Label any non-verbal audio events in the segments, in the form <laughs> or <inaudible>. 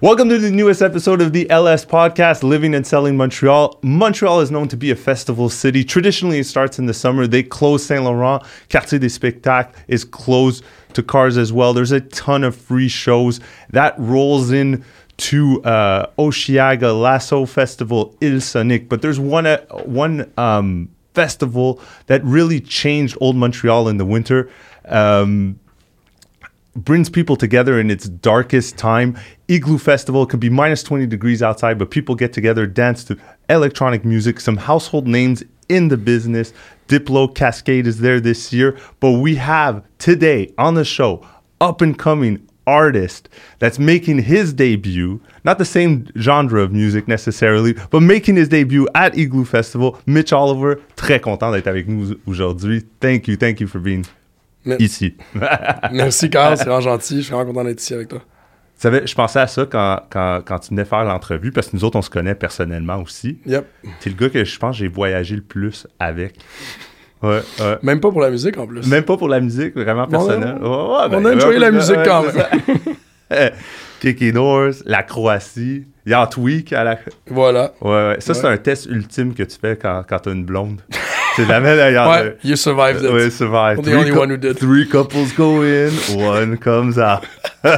Welcome to the newest episode of the LS podcast, Living and Selling Montreal. Montreal is known to be a festival city. Traditionally, it starts in the summer. They close Saint Laurent. Quartier des Spectacles is closed to cars as well. There's a ton of free shows that rolls in to uh, Oshiaga Lasso Festival, Il Sonic. But there's one uh, one um, festival that really changed Old Montreal in the winter. Um, brings people together in its darkest time. Igloo Festival could be minus 20 degrees outside, but people get together, dance to electronic music, some household names in the business. Diplo Cascade is there this year, but we have today on the show up and coming artist that's making his debut, not the same genre of music necessarily, but making his debut at Igloo Festival. Mitch Oliver, très content d'être avec nous aujourd'hui. Thank you, thank you for being ici. <laughs> Merci, Carl, c'est vraiment gentil. Je suis vraiment content d'être ici avec toi. Tu savais, je pensais à ça quand, quand, quand tu venais faire l'entrevue, parce que nous autres, on se connaît personnellement aussi. Yep. T'es le gars que je pense que j'ai voyagé le plus avec. Ouais, ouais. Même pas pour la musique en plus. Même pas pour la musique, vraiment personnel. On a, Ouais, ouais, on ben, a enjoyé la musique quand même. <laughs> Kiki North, la Croatie, Yantweek à la. Voilà. Ouais, ouais. Ça, c'est un test ultime que tu fais quand, quand t'as une blonde. C'est jamais d'ailleurs. Ouais, you survived it. Ouais, survive. I'm the only one who did. Three couples go in, one comes out. <laughs>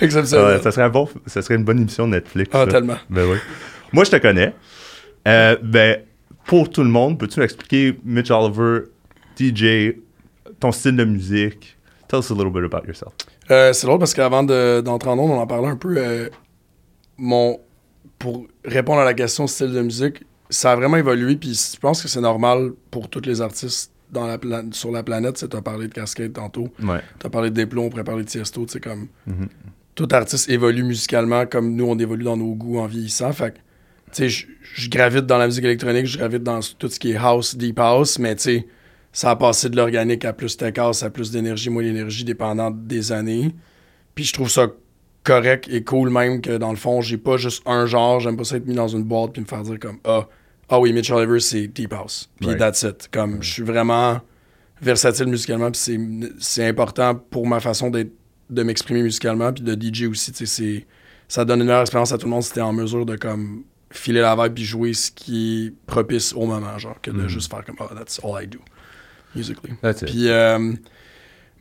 Exceptionnel. Ouais, ça serait un bon, ça serait une bonne émission de Netflix. Ah, ça. tellement. Ben oui. Moi, je te connais. Euh, ben, pour tout le monde, peux-tu m'expliquer, Mitch Oliver, DJ, ton style de musique? Tell us a little bit about yourself. Euh, c'est drôle parce qu'avant de- d'entrer en ondes, on en parlait un peu. euh, mon, pour répondre à la question style de musique, ça a vraiment évolué. Puis je pense que c'est normal pour tous les artistes dans la pla- sur la planète. Tu as parlé de Cascade tantôt. Ouais. Tu as parlé de Desplos, on pourrait parler de Tiesto. Tu sais, comme Mhm. tout artiste évolue musicalement comme nous, on évolue dans nos goûts en vieillissant. Fait tu sais, je- je gravite dans la musique électronique, je gravite dans tout ce qui est house, deep house, mais tu sais, ça a passé de l'organique à plus tech house, à plus d'énergie, moins d'énergie, dépendant des années. Puis je trouve ça correct et cool même que dans le fond, j'ai pas juste un genre, j'aime pas ça être mis dans une boîte puis me faire dire comme ah ah oui, Mitch Oliver c'est deep house. Puis Right. that's it. Comme je suis vraiment versatile musicalement puis c'est c'est important pour ma façon d'être de m'exprimer musicalement puis de DJ aussi, tu sais c'est ça donne une meilleure expérience à tout le monde si t'es en mesure de comme filer la vibe puis jouer ce qui est propice au moment genre que de Mhm. juste faire comme oh that's all I do musically. That's it. Puis euh,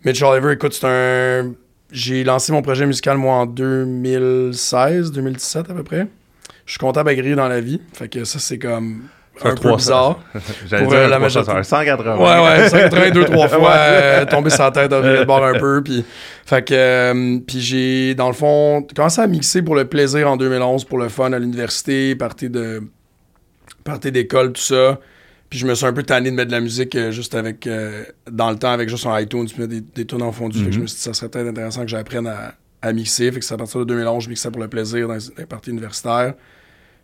Mitch Oliver, écoute, c'est un. J'ai lancé mon projet musical, moi, en 2016, 2017 à peu près. Je suis comptable agréé dans la vie. Fait que ça, c'est comme Ça, un peu 300. bizarre. <laughs> J'allais Pour, dire euh, un la 300, majorité. un 180. Ouais, ouais, 182, trois <laughs> fois, euh, tomber sur la tête, virer de bord un peu. <laughs> Puis, fait que, euh, puis j'ai, dans le fond, commencé à mixer pour le plaisir en 2011, pour le fun à l'université, partie de, partie d'école, tout ça. Puis je me suis un peu tanné de mettre de la musique euh, juste avec, euh, dans le temps, avec juste un iTunes, puis des, des tunes en fondu. Fait que je Mhm. me suis dit, ça serait peut-être intéressant que j'apprenne à, à mixer. Fait que c'est à partir de 2011, je mixais pour le plaisir dans les, dans les parties universitaires.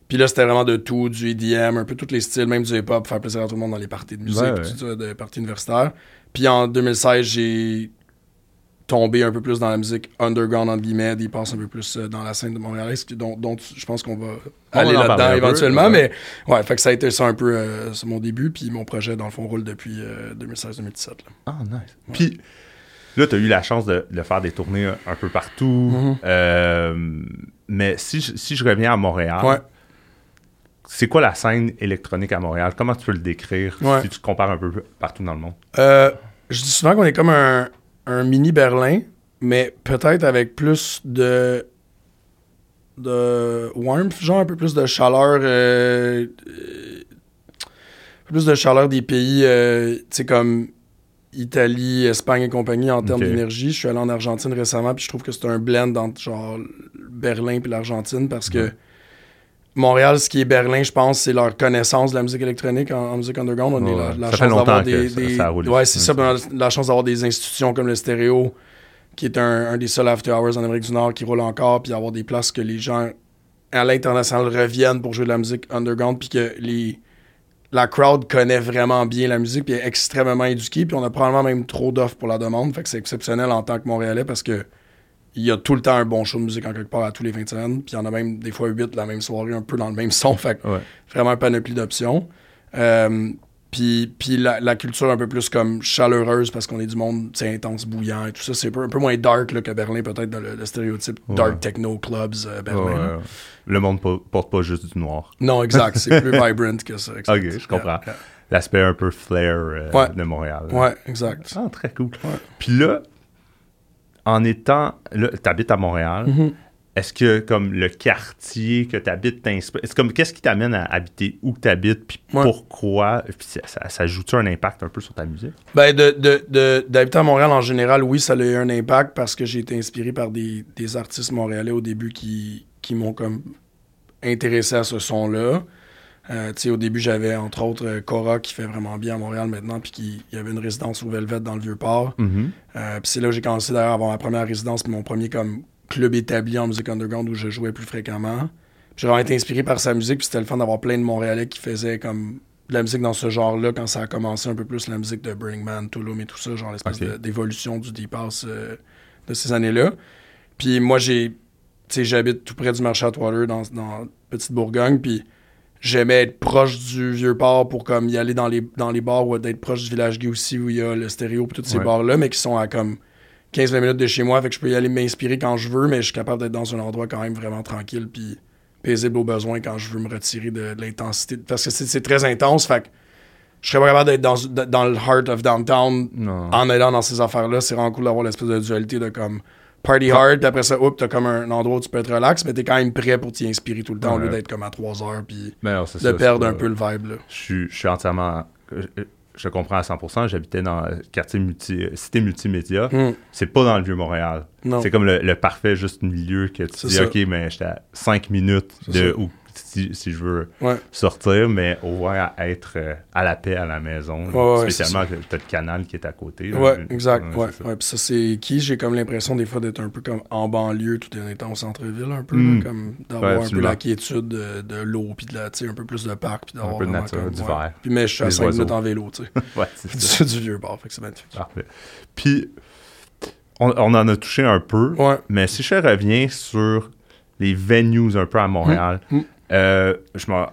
Puis là, c'était vraiment de tout, du EDM, un peu tous les styles, même du hip-hop, faire plaisir à tout le monde dans les parties de musique, Ouais, ouais. tout ça, de parties universitaires. Puis en 2016, j'ai tombé un peu plus dans la musique underground, entre guillemets, des passes un peu plus euh, dans la scène de Montréal, dont, dont je pense qu'on va On aller là-dedans peu, éventuellement. ouais. Mais ouais, fait que ça a été ça un peu euh, c'est mon début. Puis mon projet, dans le fond, roule depuis euh, 2016-2017. là. Ah, nice. Puis là, tu as eu la chance de, de faire des tournées un, un peu partout. Mhm. Euh, mais si je, si je reviens à Montréal, Ouais. c'est quoi la scène électronique à Montréal? Comment tu peux le décrire Ouais. si tu compares un peu partout dans le monde? Euh, je dis souvent qu'on est comme un, un mini Berlin, mais peut-être avec plus de de warmth, genre un peu plus de chaleur, euh, euh, plus de chaleur des pays, euh, tu sais comme Italie, Espagne et compagnie en termes d'énergie. Je suis allé en Argentine récemment, puis je trouve que c'est un blend entre genre Berlin puis l'Argentine parce que. Montréal, ce qui est Berlin, je pense, c'est leur connaissance de la musique électronique en, en musique underground. On Ouais, a la, Ça chance d'avoir des. ça- ça ouais, c'est ça. puis On a la chance d'avoir des institutions comme le Stéréo, qui est un, un des seuls after hours en Amérique du Nord qui roule encore, puis avoir des places que les gens à l'international reviennent pour jouer de la musique underground, puis que les, la crowd connaît vraiment bien la musique, puis est extrêmement éduquée, puis on a probablement même trop d'offres pour la demande. Fait que c'est exceptionnel en tant que Montréalais parce que il y a tout le temps un bon show de musique en quelque part à tous les 20 semaines, puis il y en a même des fois 8 la même soirée, un peu dans le même son. <laughs> Fait Ouais. vraiment un panoplie d'options. Euh, Puis, puis la, la culture un peu plus comme chaleureuse parce qu'on est du monde c'est intense, bouillant et tout ça. C'est un peu, un peu moins dark là, que Berlin, peut-être dans le, le stéréotype Ouais. dark techno clubs euh, Berlin. Ouais. Le monde po- porte pas juste du noir. Non, exact. C'est plus <laughs> vibrant que ça. exact. Ok, je comprends. L'aspect un peu flair euh, de Montréal. Ouais, exact. Ah, très cool. Puis là, en étant. Là, t'habites à Montréal. Mhm. Est-ce que, comme, le quartier que t'habites t'inspire. Est-ce comme, qu'est-ce qui t'amène à habiter où que t'habites, puis Ouais. pourquoi? Puis ça, ça, ça joue-tu un impact un peu sur ta musique? Ben, de- d'habiter à Montréal en général, oui, ça a eu un impact parce que j'ai été inspiré par des, des artistes montréalais au début qui, qui m'ont comme intéressé à ce son-là. Euh, au début, j'avais entre autres euh, Cora qui fait vraiment bien à Montréal maintenant, puis qui il y avait une résidence au Velvet dans le Vieux-Port. Mhm. Euh, puis c'est là que j'ai commencé d'ailleurs à avoir ma première résidence, puis mon premier comme club établi en musique underground où je jouais plus fréquemment. J'ai vraiment été inspiré par sa musique, puis c'était le fun d'avoir plein de Montréalais qui faisaient comme de la musique dans ce genre-là quand ça a commencé un peu plus la musique de Burning Man, Tulum et tout ça, genre l'espèce d'évolution du Deep House euh, de ces années-là. Puis moi, j'ai, j'habite tout près du marché Atwater dans, dans Petite Bourgogne, puis j'aimais être proche du vieux port pour comme y aller dans les, dans les bars ou d'être proche du village gay aussi où il y a le stéréo puis tous ces Ouais. bars-là, mais qui sont à comme 15-20 minutes de chez moi, fait que je peux y aller m'inspirer quand je veux, mais je suis capable d'être dans un endroit quand même vraiment tranquille puis paisible au besoin quand je veux me retirer de, de l'intensité. Parce que c'est c'est très intense, fait que je serais pas capable d'être dans, dans le heart of downtown Non. en allant dans ces affaires-là. C'est vraiment cool d'avoir l'espèce de dualité de comme party hard, puis après ça, oups, t'as comme un endroit où tu peux être relax, mais t'es quand même prêt pour t'y inspirer tout le temps au lieu d'être comme à 3 heures puis de ça, perdre un peu le vibe. Là. Je suis, je suis entièrement. Je, je comprends à 100%. J'habitais dans le quartier multi, cité multimédia. Hmm. C'est pas dans le Vieux-Montréal. C'est comme le, le parfait juste milieu que tu dis, ça. OK, mais j'étais à 5 minutes de où si, si je veux Ouais. sortir, mais au moins à être euh, à la paix à la maison. Ouais, ouais, Spécialement que t'as le canal qui est à côté. Ouais, exact. Ouais. Puis ça, c'est qui? J'ai comme l'impression des fois d'être un peu comme en banlieue tout en étant au centre-ville, un peu. Mm. là, comme d'avoir un peu la quiétude de, de l'eau, puis de la, tu sais, un peu plus de parc, puis d'avoir peu de nature, comme- du Puis mais je suis à des 5 minutes en vélo, tu sais. <laughs> Ouais, c'est <laughs> ça. du, vieux bord, fait que c'est magnifique. Parfait. Puis, on, on en a touché un peu, Ouais. mais si je reviens sur les venues un peu à Montréal, Mm. Euh, je m'en.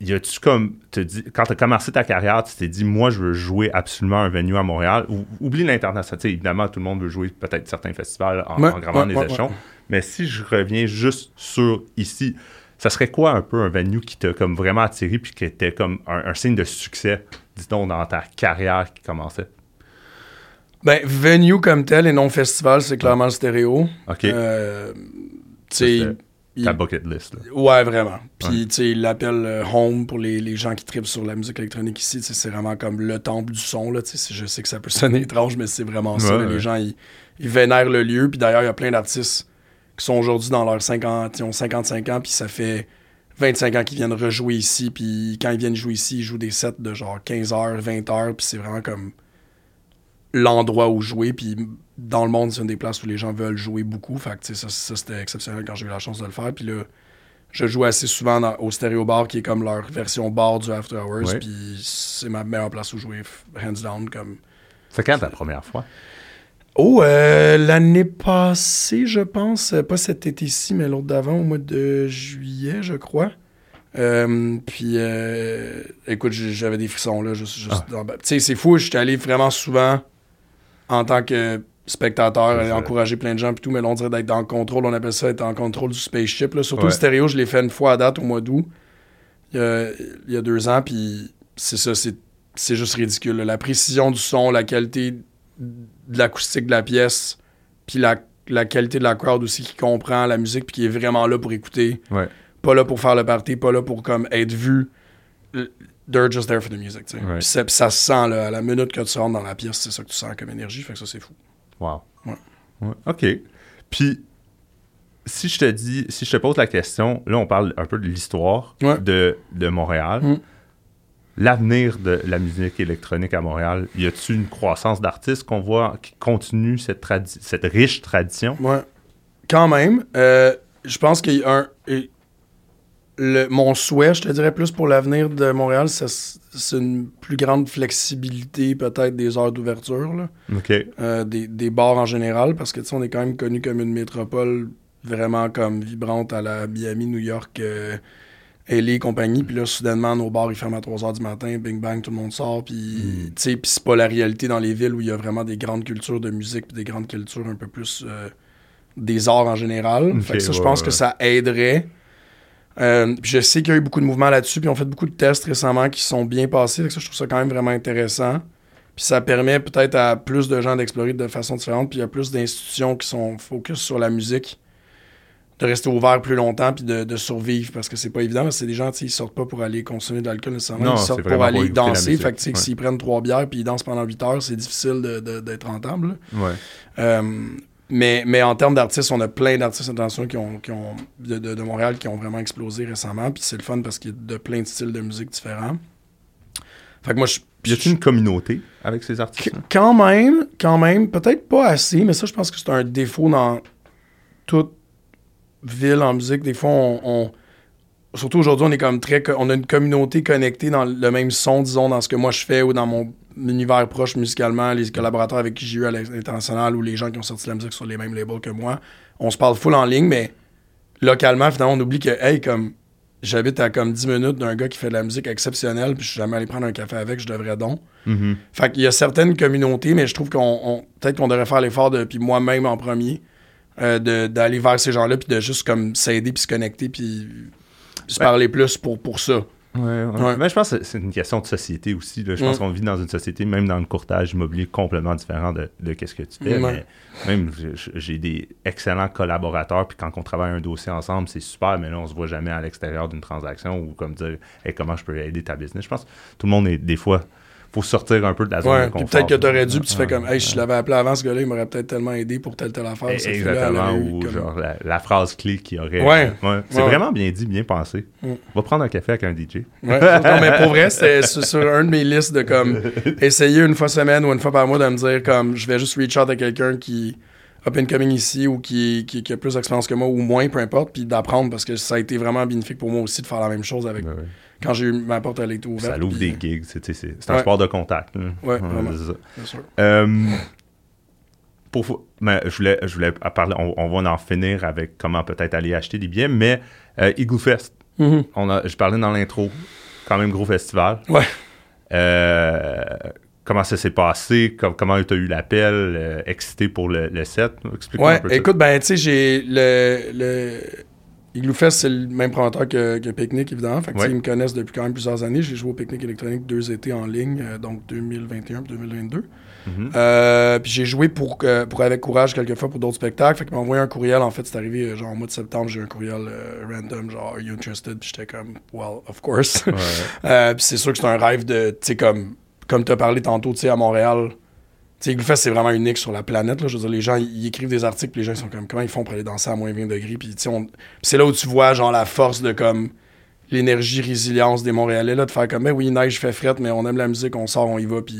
Y a-tu comme. Te dit, quand tu as commencé ta carrière, tu t'es dit, moi, je veux jouer absolument un venue à Montréal. Ou, oublie l'international. Tu sais, évidemment, tout le monde veut jouer peut-être certains festivals en, Ouais, en gravant ouais, des ouais, échelons. Mais si je reviens juste sur ici, ça serait quoi un peu un venue qui t'a comme vraiment attiré puis qui était comme un, un signe de succès, dis-donc, dans ta carrière qui commençait? Ben, venue comme tel et non festival, c'est clairement le stéréo. OK. Euh, il- Ta bucket list. Là. Ouais, vraiment. Puis, tu sais, il l'appelle euh, home pour les, les gens qui tripent sur la musique électronique ici. Tu sais, c'est vraiment comme le temple du son, là. Je sais que ça peut <laughs> sonner étrange, mais c'est vraiment ça. Ouais, là. ouais. Les gens, ils, ils vénèrent le lieu. Puis d'ailleurs, il y a plein d'artistes qui sont aujourd'hui dans leurs 50, ils ont 55 ans, puis ça fait 25 ans qu'ils viennent rejouer ici. Puis quand ils viennent jouer ici, ils jouent des sets de genre 15 heures, 20 heures. Puis c'est vraiment comme l'endroit où jouer. Puis dans le monde, c'est une des places où les gens veulent jouer beaucoup. Fait que, ça, ça, c'était exceptionnel quand j'ai eu la chance de le faire. Puis là, je joue assez souvent dans- au Stéréo Bar, qui est comme leur version bar du After Hours. Puis c'est ma meilleure place où jouer, hands down. Comme... C'est quand ta première fois? Oh, euh, l'année passée, je pense. euh, Pas cet été-ci, mais l'autre d'avant, au mois de juillet, je crois. Euh, puis, euh, écoute, j'avais des frissons, là. Juste, juste Ah. dans- Tu sais, c'est fou, j'étais allé vraiment souvent en tant que spectateur, C'est aller ça. encourager plein de gens, puis tout, mais là, on dirait d'être dans le contrôle. On appelle ça être en contrôle du spaceship, là. Surtout Ouais. le stéréo, je l'ai fait une fois à date au mois d'août, il y a, il y a deux ans, puis c'est ça, c'est juste ridicule. là. La précision du son, la qualité de l'acoustique de la pièce, puis la, la qualité de la crowd aussi qui comprend la musique, puis qui est vraiment là pour écouter. Ouais. Pas là pour faire le party, pas là pour comme être vu. They're just there for the music, tu sais. Ouais. Puis ça, se sent, là, à la minute que tu rentres dans la pièce, c'est ça que tu sens comme énergie, fait que ça, c'est fou. Wow. Ouais. Ouais, OK. Puis, si je te dis, si je te pose la question, là, on parle un peu de l'histoire Ouais. de, de Montréal. Mm. L'avenir de la musique électronique à Montréal, y a-t-il une croissance d'artistes qu'on voit qui continue cette, riche tradition? Ouais. Quand même. euh, je pense qu'il y a un. et le- mon souhait, je te dirais plus pour l'avenir de Montréal, c'est une plus grande flexibilité peut-être des heures d'ouverture. Euh, des, des bars en général, parce que tu sais, on est quand même connu comme une métropole vraiment comme vibrante à la Miami, New York, euh, Ellie et compagnie. Puis là, soudainement, nos bars, ils ferment à 3 h du matin. Bing bang, tout le monde sort. Puis, tu sais, c'est pas la réalité dans les villes où il y a vraiment des grandes cultures de musique puis des grandes cultures un peu plus euh, des arts en général. Fait que ça, je pense ouais. que ça aiderait. Euh, puis je sais qu'il y a eu beaucoup de mouvements là-dessus, puis on fait beaucoup de tests récemment qui sont bien passés. Que ça, je trouve ça quand même vraiment intéressant. Puis ça permet peut-être à plus de gens d'explorer de façon différente. Puis il y a plus d'institutions qui sont focus sur la musique, de rester ouvert plus longtemps, puis de, de survivre, parce que c'est pas évident. c'est des gens, ils sortent pas pour aller consommer de l'alcool nécessairement. Ils sortent pour aller danser. Fait que ouais. s'ils prennent trois bières, puis ils dansent pendant 8 heures, c'est difficile de- de- d'être rentable. Ouais. Euh, mais, mais en termes d'artistes, on a plein d'artistes internationaux qui ont, qui ont, de, de- de Montréal qui ont vraiment explosé récemment. Puis c'est le fun parce qu'il y a de plein de styles de musique différents. Fait que moi, je. Y a-t-il une communauté avec ces Qu- artistes Quand même, quand même, peut-être pas assez, mais ça, je pense que c'est un défaut dans toute ville en musique. Des fois, on. on- surtout aujourd'hui, on est comme très. On a une communauté connectée dans le même son, disons, dans ce que moi je fais ou dans mon univers proche musicalement, les collaborateurs avec qui j'ai eu à l'international ou les gens qui ont sorti la musique sur les mêmes labels que moi. On se parle full en ligne, mais localement, finalement, on oublie que, hey, comme. J'habite à comme 10 minutes d'un gars qui fait de la musique exceptionnelle, puis je suis jamais allé prendre un café avec, je devrais donc. Mhm. Fait qu'il y a certaines communautés, mais je trouve qu'on on- peut-être qu'on devrait faire l'effort de, puis moi-même en premier, euh, d'aller vers ces gens-là, puis de juste comme s'aider, puis se connecter, puis se Ouais. parler plus pour, pour ça. Ouais, ouais. Mais je pense que c'est une question de société aussi. là. Je pense qu'on vit dans une société, même dans le courtage immobilier, complètement différent de, de qu'est-ce que tu fais. Mais même, j'ai- j'ai des excellents collaborateurs, puis quand on travaille un dossier ensemble, c'est super, mais là, on se voit jamais à l'extérieur d'une transaction ou comme dire, hey, comment je peux aider ta business? Je pense que tout le monde est, des fois, faut sortir un peu de la zone Ouais, de confort. peut-être que t'aurais dû, puis tu fais comme, hey, je l'avais appelé avant ce gars-là, il m'aurait peut-être tellement aidé pour telle telle affaire. Exactement, ou comme- genre la, la phrase clé qui aurait. Ouais. C'est Ouais. vraiment bien dit, bien pensé. Mm. Va prendre un café avec un DJ. Ouais, non, mais pour vrai, c'était <laughs> sur, sur un de mes listes de comme <laughs> essayer une fois semaine ou une fois par mois de me dire comme je vais juste reach out à quelqu'un qui up and coming ici ou qui, qui, qui a plus d'expérience que moi ou moins, peu importe, puis d'apprendre parce que ça a été vraiment bénéfique pour moi aussi de faire la même chose avec Ouais, ouais. Quand j'ai eu ma porte a été ouverte. Ça l'ouvre des gigs. C'est un Ouais. sport de contact. Ouais, vraiment. Bien sûr. Euh, pour, mais je voulais, je voulais parler, on, on va en finir avec comment peut-être aller acheter des billets, mais euh, Igloo Fest, Mhm. on a, je parlais dans l'intro, quand même gros festival. Ouais. Euh, comment ça s'est passé? Com- comment tu as eu l'appel? euh, excité pour le, le set? Explique-moi Ouais, un peu ça. écoute, ben, tu sais, j'ai le, le. Igloo Fest, c'est le même promoteur que, que Picnic, évidemment. Fait que, Ouais. ils me connaissent depuis quand même plusieurs années. J'ai joué au Picnic électronique deux étés en ligne, euh, donc 2021 et 2022. Mhm. Euh, puis j'ai joué pour, euh, pour Avec Courage quelques fois pour d'autres spectacles. Fait qu'ils m'ont envoyé un courriel. En fait, c'est arrivé genre au mois de septembre. J'ai eu un courriel random, genre Are you interested? Puis j'étais comme Well, of course. Ouais. <laughs> Puis c'est sûr que c'est un rêve de, tu sais, comme, comme tu as parlé tantôt, tu sais, à Montréal. Sais, c'est vraiment unique sur la planète. Là. Je veux dire, les gens, ils écrivent des articles, puis les gens ils sont comme, comment ils font pour aller danser à moins 20 degrés? Puis, on- c'est là où tu vois, genre, la force de, comme, l'énergie, résilience des Montréalais, là, de faire comme, ben oui, neige, fait frette, mais on aime la musique, on sort, on y va, puis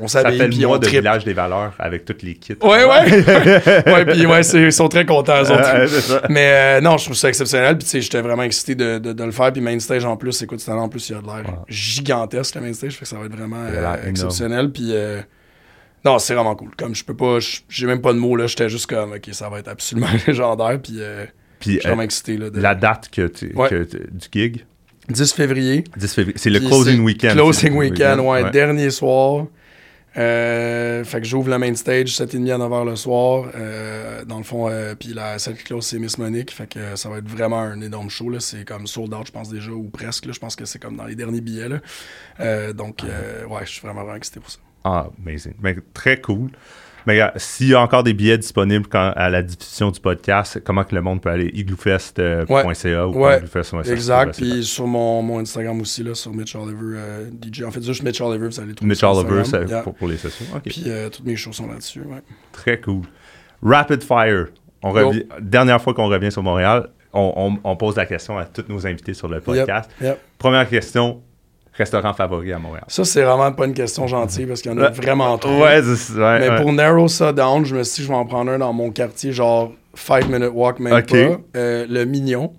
on s'habille, puis on de tripe. village des valeurs avec toutes les kits. Ouais, ouais. <laughs> <laughs> ouais, puis ouais, ils sont très contents, eux autres. Mais euh, non, je trouve ça exceptionnel. Puis tu sais, j'étais vraiment excité de, de, de le faire. Puis Mainstage en plus, écoute, en plus, il y a de l'air Ouais. gigantesque, le Mainstage. Fait que ça va être vraiment euh, exceptionnel. Puis euh, non, c'est vraiment cool. Comme je peux pas, je- j'ai même pas de mots là. J'étais juste comme, ok, ça va être absolument <laughs> légendaire. Puis euh, Puis je suis euh, vraiment excité là. de- la date que tu, Ouais. que tu- du gig, 10 février. 10 février, c'est le closing weekend. Closing weekend, ouais, Dernier soir. Euh, fait que j'ouvre le main stage 7h30 à 9h le soir. Euh, dans le fond, euh, puis la celle qui close, c'est Miss Monique. Fait que euh, ça va être vraiment un énorme show. C'est comme sold out, je pense déjà, ou presque. Je pense que c'est comme dans les derniers billets. Là. Euh, donc, euh, ouais, je suis vraiment, vraiment excité pour ça. Ah, amazing. Mais très cool. Mais regarde, s'il y a encore des billets disponibles quand, à la diffusion du podcast, comment que le monde peut aller? igloofest.ca ou Ouais. igloofest.ca. Exact. Puis sur mon, mon Instagram aussi, là, sur Mitch Oliver euh, DJ. En fait, juste Mitch Oliver, vous allez trouver Mitch Oliver ça, Yeah. pour, pour les sessions. OK. Puis euh, toutes mes shows sont là-dessus. Ouais. Très cool. Rapid Fire. On Go. revient, dernière fois qu'on revient sur Montréal, on, on- on pose la question à tous nos invités sur le podcast. Yep. Première question, restaurant favori à Montréal? Ça, c'est vraiment pas une question gentille parce qu'il y en a vraiment trop. Ouais, Mais ouais. pour narrow ça down, je me suis dit, je vais en prendre un dans mon quartier, genre 5 minute walk, même pas. Euh, le Mignon.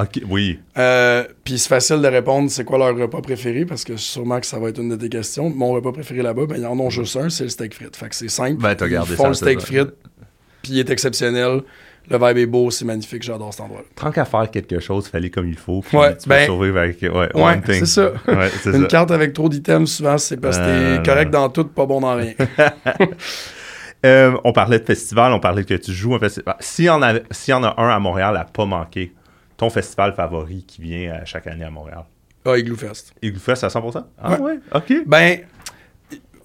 OK, oui. Euh, Puis c'est facile de répondre, c'est quoi leur repas préféré, parce que sûrement que ça va être une de tes questions. Mon repas préféré là-bas, ben, ils en ont juste un, c'est le steak frites. Fait que c'est simple. Ben, t'as Ils font ça, le steak frites, puis il est exceptionnel. Le vibe est beau, c'est magnifique, j'adore cet endroit-là. Tant qu'à faire quelque chose, fallait comme il faut. puis Ouais, tu ben- survivre avec ouais, Ouais, one thing. c'est ça. <laughs> Ouais, c'est Une ça. carte avec trop d'items, souvent, c'est parce que Euh, t'es correct dans tout, pas bon dans rien. <laughs> Euh, on parlait de festival, on parlait que tu joues un festival. S'il y, en a- s'il y en a un à Montréal à pas manquer, ton festival favori qui vient euh, chaque année à Montréal? Ah, Igloo Fest. Igloo Fest à 100%? Ah ouais, ok. Ben,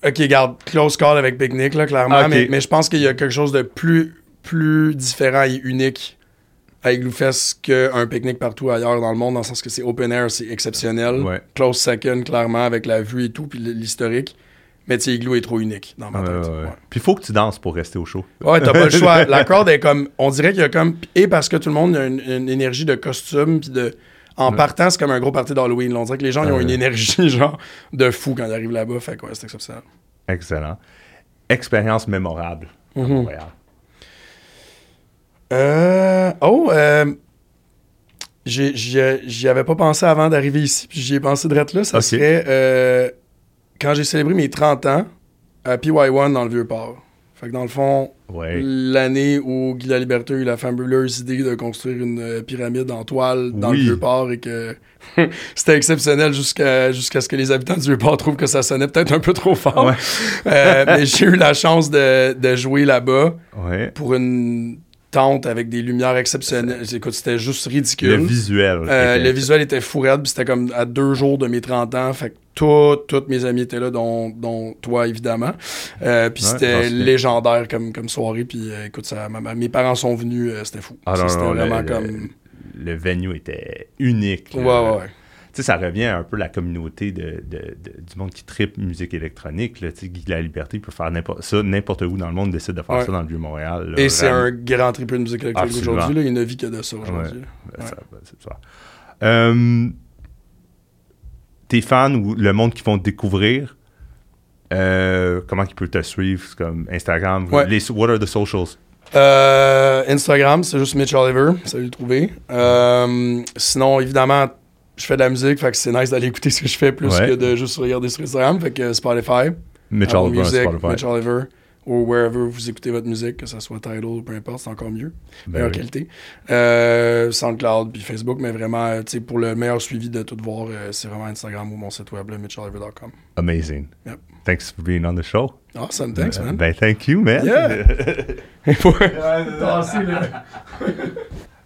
ok, garde, close call avec Picnic, là, clairement, mais, mais je pense qu'il y a quelque chose de plus, plus différent et unique à Igloo Fest qu'un pique-nique partout ailleurs dans le monde, dans le sens que c'est open air, c'est exceptionnel. Ouais. Close second, clairement, avec la vue et tout, puis l'historique. Mais tu sais, Igloo est trop unique dans ma tête. ouais, ouais. Ouais. Puis il faut que tu danses pour rester au show. Ouais, t'as pas le choix. <laughs> La crowd est comme. On dirait qu'il y a comme. Et parce que tout le monde a une, une énergie de costume, puis de. En partant, c'est comme un gros party d'Halloween. On dirait que les gens ils ont une énergie, <laughs> genre, de fou quand ils arrivent là-bas. Fait que ouais, c'est exceptionnel. Excellent. Expérience mémorable à. Montréal. Euh. Oh, euh. j'ai- J'y avais pas pensé avant d'arriver ici, puis j'y ai pensé de là. Ça serait. euh, quand j'ai célébré mes 30 ans à PY1 dans le Vieux-Port. Fait que dans le fond, Ouais. l'année où Guy Laliberté a eu la fabuleuse idée de construire une euh, pyramide en toile dans Oui. le Vieux-Port et que <laughs> c'était exceptionnel jusqu'à jusqu'à ce que les habitants du Vieux-Port trouvent que ça sonnait peut-être un peu trop fort. Ouais. Euh, mais j'ai eu la chance de, de jouer là-bas Ouais. pour une tente avec des lumières exceptionnelles. Écoute, c'était juste ridicule. Le visuel. Euh, le visuel était fou raide, puis c'était comme à deux jours de mes 30 ans. Fait que tout- tous mes amis étaient là, dont, dont toi, évidemment. Euh, puis Ouais, c'était légendaire comme, comme soirée. Puis euh, écoute, ça, ma- mes parents sont venus, c'était fou. Ah c'était vraiment le, comme. le, venue était unique. Ouais, là. ouais, ouais. Sais, ça revient un peu à la communauté de, de- de- du monde qui tripe musique électronique. Là. Tu sais, Guy La Liberté peut faire ça, n'importe où dans le monde décide de faire Ouais. ça dans le Vieux-Montréal. Et c'est un grand triple de musique électronique aujourd'hui. là. Il ne vit que de ça aujourd'hui. Ben, ça- ben, c'est ça. Euh, tes fans ou le monde qui vont te découvrir, euh, comment ils peuvent te suivre? C'est comme Instagram. Ouais. Les, what are the socials? Euh, Instagram, c'est juste Mitch Oliver, ça le trouver. Euh, sinon, évidemment, je fais de la musique, fait que c'est nice d'aller écouter ce que je fais plus Ouais. que de juste regarder sur Instagram. Fait que Spotify, Mitch Apple Oliver, Music, Spotify. Mitch Oliver, ou wherever vous écoutez votre musique, que ce soit Tidal ou peu importe, c'est encore mieux, Ben meilleure oui. qualité. Euh, SoundCloud puis Facebook, mais vraiment, euh, tu sais, pour le meilleur suivi de tout voir, euh, c'est vraiment Instagram ou mon site web, mitcholiver.com. Amazing. Yep. Thanks for being on the show. Awesome, thanks, Euh, man. Ben, thank you, man. Yeah. <laughs> <laughs>